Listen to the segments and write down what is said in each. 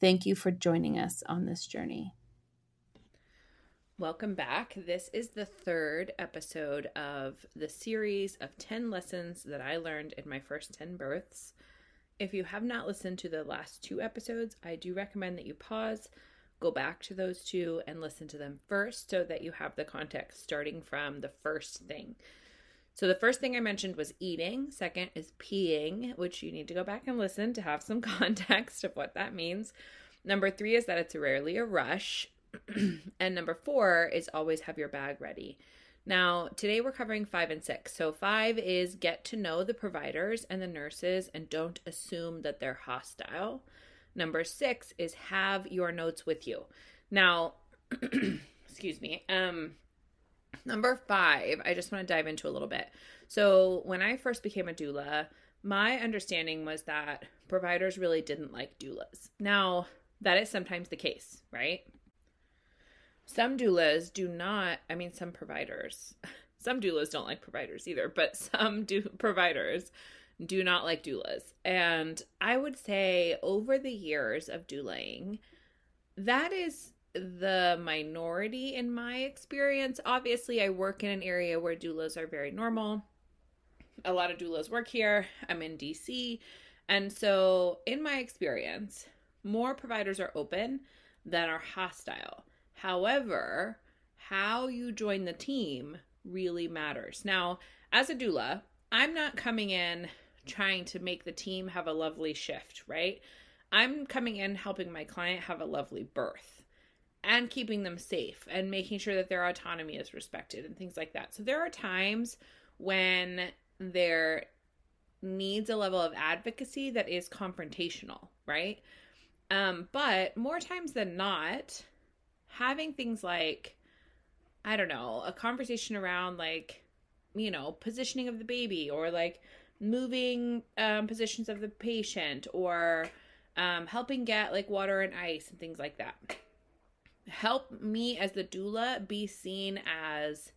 Thank you for joining us on this journey. Welcome back. This is the third episode of the series of 10 lessons that I learned in my first 10 births. If you have not listened to the last two episodes, I do recommend that you pause, go back to those two, and listen to them first so that you have the context starting from the first thing. So, the first thing I mentioned was eating. Second is peeing, which you need to go back and listen to have some context of what that means. Number three is that it's rarely a rush. and number four is always have your bag ready. Now, today we're covering five and six. So, five is get to know the providers and the nurses and don't assume that they're hostile. Number six is have your notes with you. Now, excuse me. Um, number five, I just want to dive into a little bit. So, when I first became a doula, my understanding was that providers really didn't like doulas. Now, that is sometimes the case, right? Some doulas do not, I mean, some providers, some doulas don't like providers either, but some do providers do not like doulas. And I would say over the years of doulaing, that is the minority in my experience. Obviously, I work in an area where doulas are very normal. A lot of doulas work here. I'm in DC. And so, in my experience, more providers are open than are hostile. However, how you join the team really matters. Now, as a doula, I'm not coming in trying to make the team have a lovely shift, right? I'm coming in helping my client have a lovely birth and keeping them safe and making sure that their autonomy is respected and things like that. So there are times when there needs a level of advocacy that is confrontational, right? Um, but more times than not, having things like I don't know, a conversation around like, you know, positioning of the baby or like moving um, positions of the patient or um, helping get like water and ice and things like that. Help me as the doula be seen as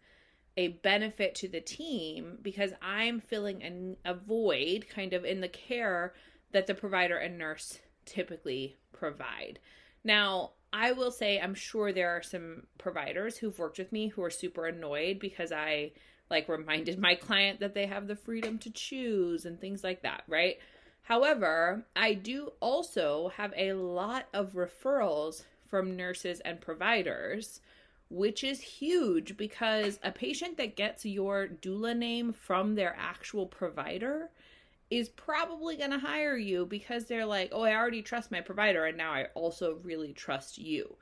a benefit to the team because I'm filling a, a void kind of in the care that the provider and nurse typically provide. Now, I will say I'm sure there are some providers who've worked with me who are super annoyed because I like reminded my client that they have the freedom to choose and things like that, right? However, I do also have a lot of referrals from nurses and providers, which is huge because a patient that gets your doula name from their actual provider is probably going to hire you because they're like, oh, I already trust my provider and now I also really trust you.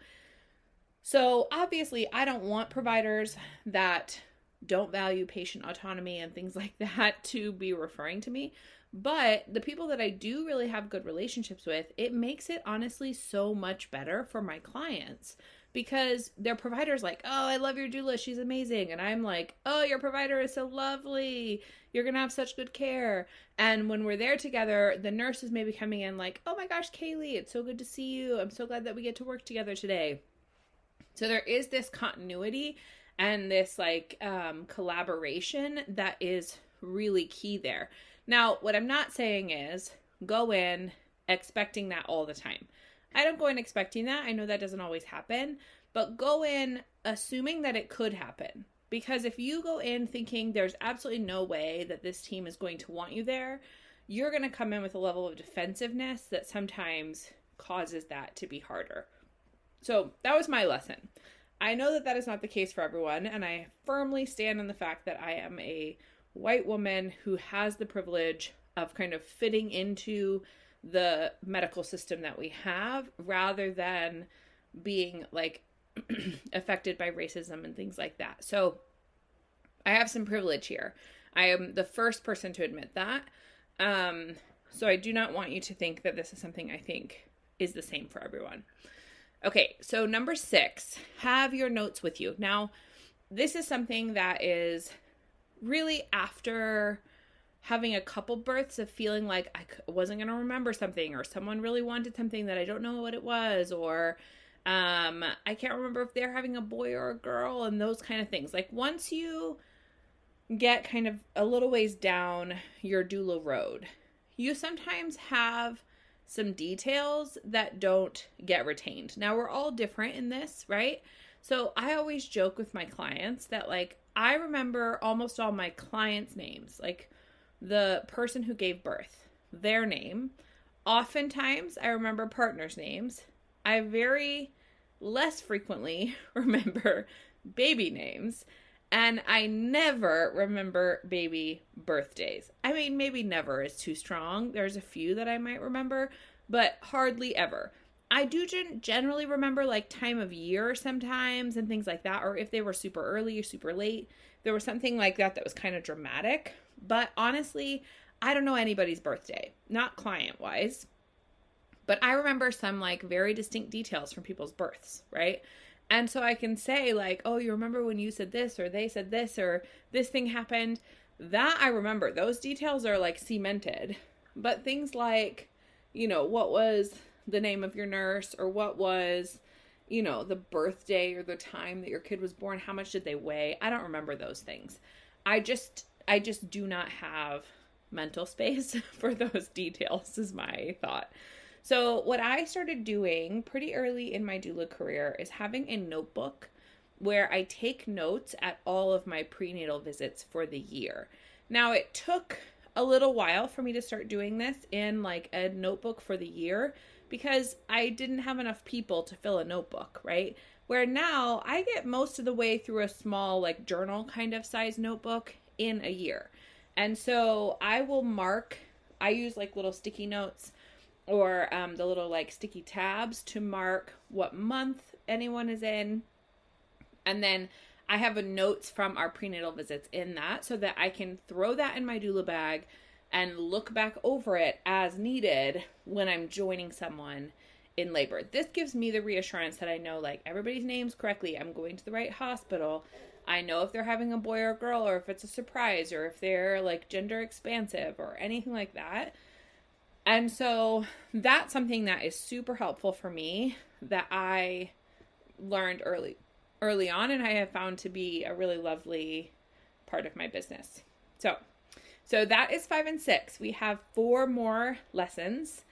So, obviously, I don't want providers that don't value patient autonomy and things like that to be referring to me. But the people that I do really have good relationships with, it makes it honestly so much better for my clients because their provider's like, "Oh, I love your doula. She's amazing." And I'm like, "Oh, your provider is so lovely. You're going to have such good care." And when we're there together, the nurse is maybe coming in like, "Oh my gosh, Kaylee, it's so good to see you. I'm so glad that we get to work together today." So there is this continuity and this like um collaboration that is really key there. Now, what I'm not saying is go in expecting that all the time. I don't go in expecting that. I know that doesn't always happen, but go in assuming that it could happen. Because if you go in thinking there's absolutely no way that this team is going to want you there, you're going to come in with a level of defensiveness that sometimes causes that to be harder. So that was my lesson. I know that that is not the case for everyone, and I firmly stand on the fact that I am a white woman who has the privilege of kind of fitting into the medical system that we have rather than being like affected by racism and things like that. So I have some privilege here. I am the first person to admit that. Um, so I do not want you to think that this is something I think is the same for everyone. Okay, so number six, have your notes with you. Now, this is something that is really after having a couple births of feeling like I wasn't going to remember something or someone really wanted something that I don't know what it was or um I can't remember if they're having a boy or a girl and those kind of things. Like once you get kind of a little ways down your doula road, you sometimes have some details that don't get retained. Now we're all different in this, right? So I always joke with my clients that like I remember almost all my clients' names. Like the person who gave birth, their name. Oftentimes, I remember partners' names. I very less frequently remember baby names. And I never remember baby birthdays. I mean, maybe never is too strong. There's a few that I might remember, but hardly ever. I do generally remember like time of year sometimes and things like that, or if they were super early or super late. There was something like that that was kind of dramatic. But honestly, I don't know anybody's birthday, not client wise. But I remember some like very distinct details from people's births, right? And so I can say, like, oh, you remember when you said this, or they said this, or this thing happened. That I remember. Those details are like cemented. But things like, you know, what was the name of your nurse, or what was, you know, the birthday or the time that your kid was born, how much did they weigh? I don't remember those things. I just I just do not have mental space for those details, is my thought. So, what I started doing pretty early in my doula career is having a notebook where I take notes at all of my prenatal visits for the year. Now, it took a little while for me to start doing this in like a notebook for the year because I didn't have enough people to fill a notebook, right? Where now I get most of the way through a small, like journal kind of size notebook in a year. And so I will mark, I use like little sticky notes or um, the little like sticky tabs to mark what month anyone is in. And then I have a notes from our prenatal visits in that so that I can throw that in my doula bag and look back over it as needed when I'm joining someone in labor. This gives me the reassurance that I know like everybody's names correctly. I'm going to the right hospital. I know if they're having a boy or a girl, or if it's a surprise, or if they're like gender expansive, or anything like that. And so that's something that is super helpful for me that I learned early early on and I have found to be a really lovely part of my business. So, so that is 5 and 6. We have four more lessons.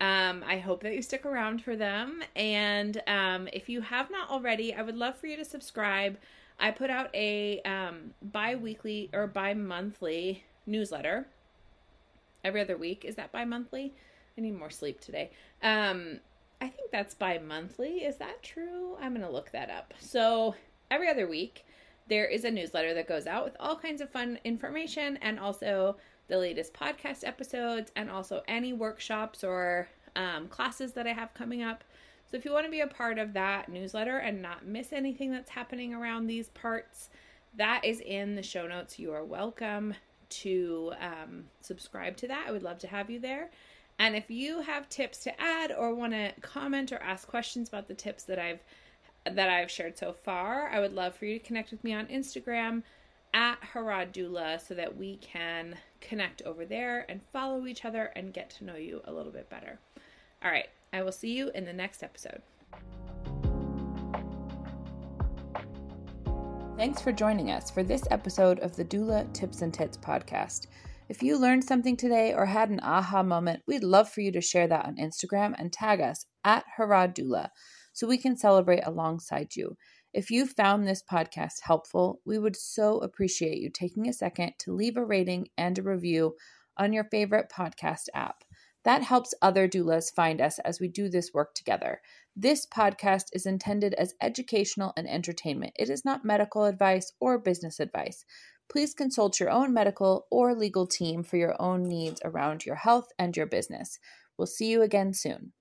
Um, I hope that you stick around for them. And um, if you have not already, I would love for you to subscribe. I put out a um, bi weekly or bi monthly newsletter every other week. Is that bi monthly? I need more sleep today. Um, I think that's bi monthly. Is that true? I'm going to look that up. So, every other week, there is a newsletter that goes out with all kinds of fun information and also the latest podcast episodes and also any workshops or um, classes that I have coming up. So if you want to be a part of that newsletter and not miss anything that's happening around these parts, that is in the show notes. You are welcome to um, subscribe to that. I would love to have you there. And if you have tips to add or want to comment or ask questions about the tips that I've that I've shared so far, I would love for you to connect with me on Instagram at Harrod Doula so that we can connect over there and follow each other and get to know you a little bit better. All right. I will see you in the next episode. Thanks for joining us for this episode of the Doula Tips and Tits podcast. If you learned something today or had an aha moment, we'd love for you to share that on Instagram and tag us at Harrod Doula so we can celebrate alongside you. If you found this podcast helpful, we would so appreciate you taking a second to leave a rating and a review on your favorite podcast app. That helps other doulas find us as we do this work together. This podcast is intended as educational and entertainment. It is not medical advice or business advice. Please consult your own medical or legal team for your own needs around your health and your business. We'll see you again soon.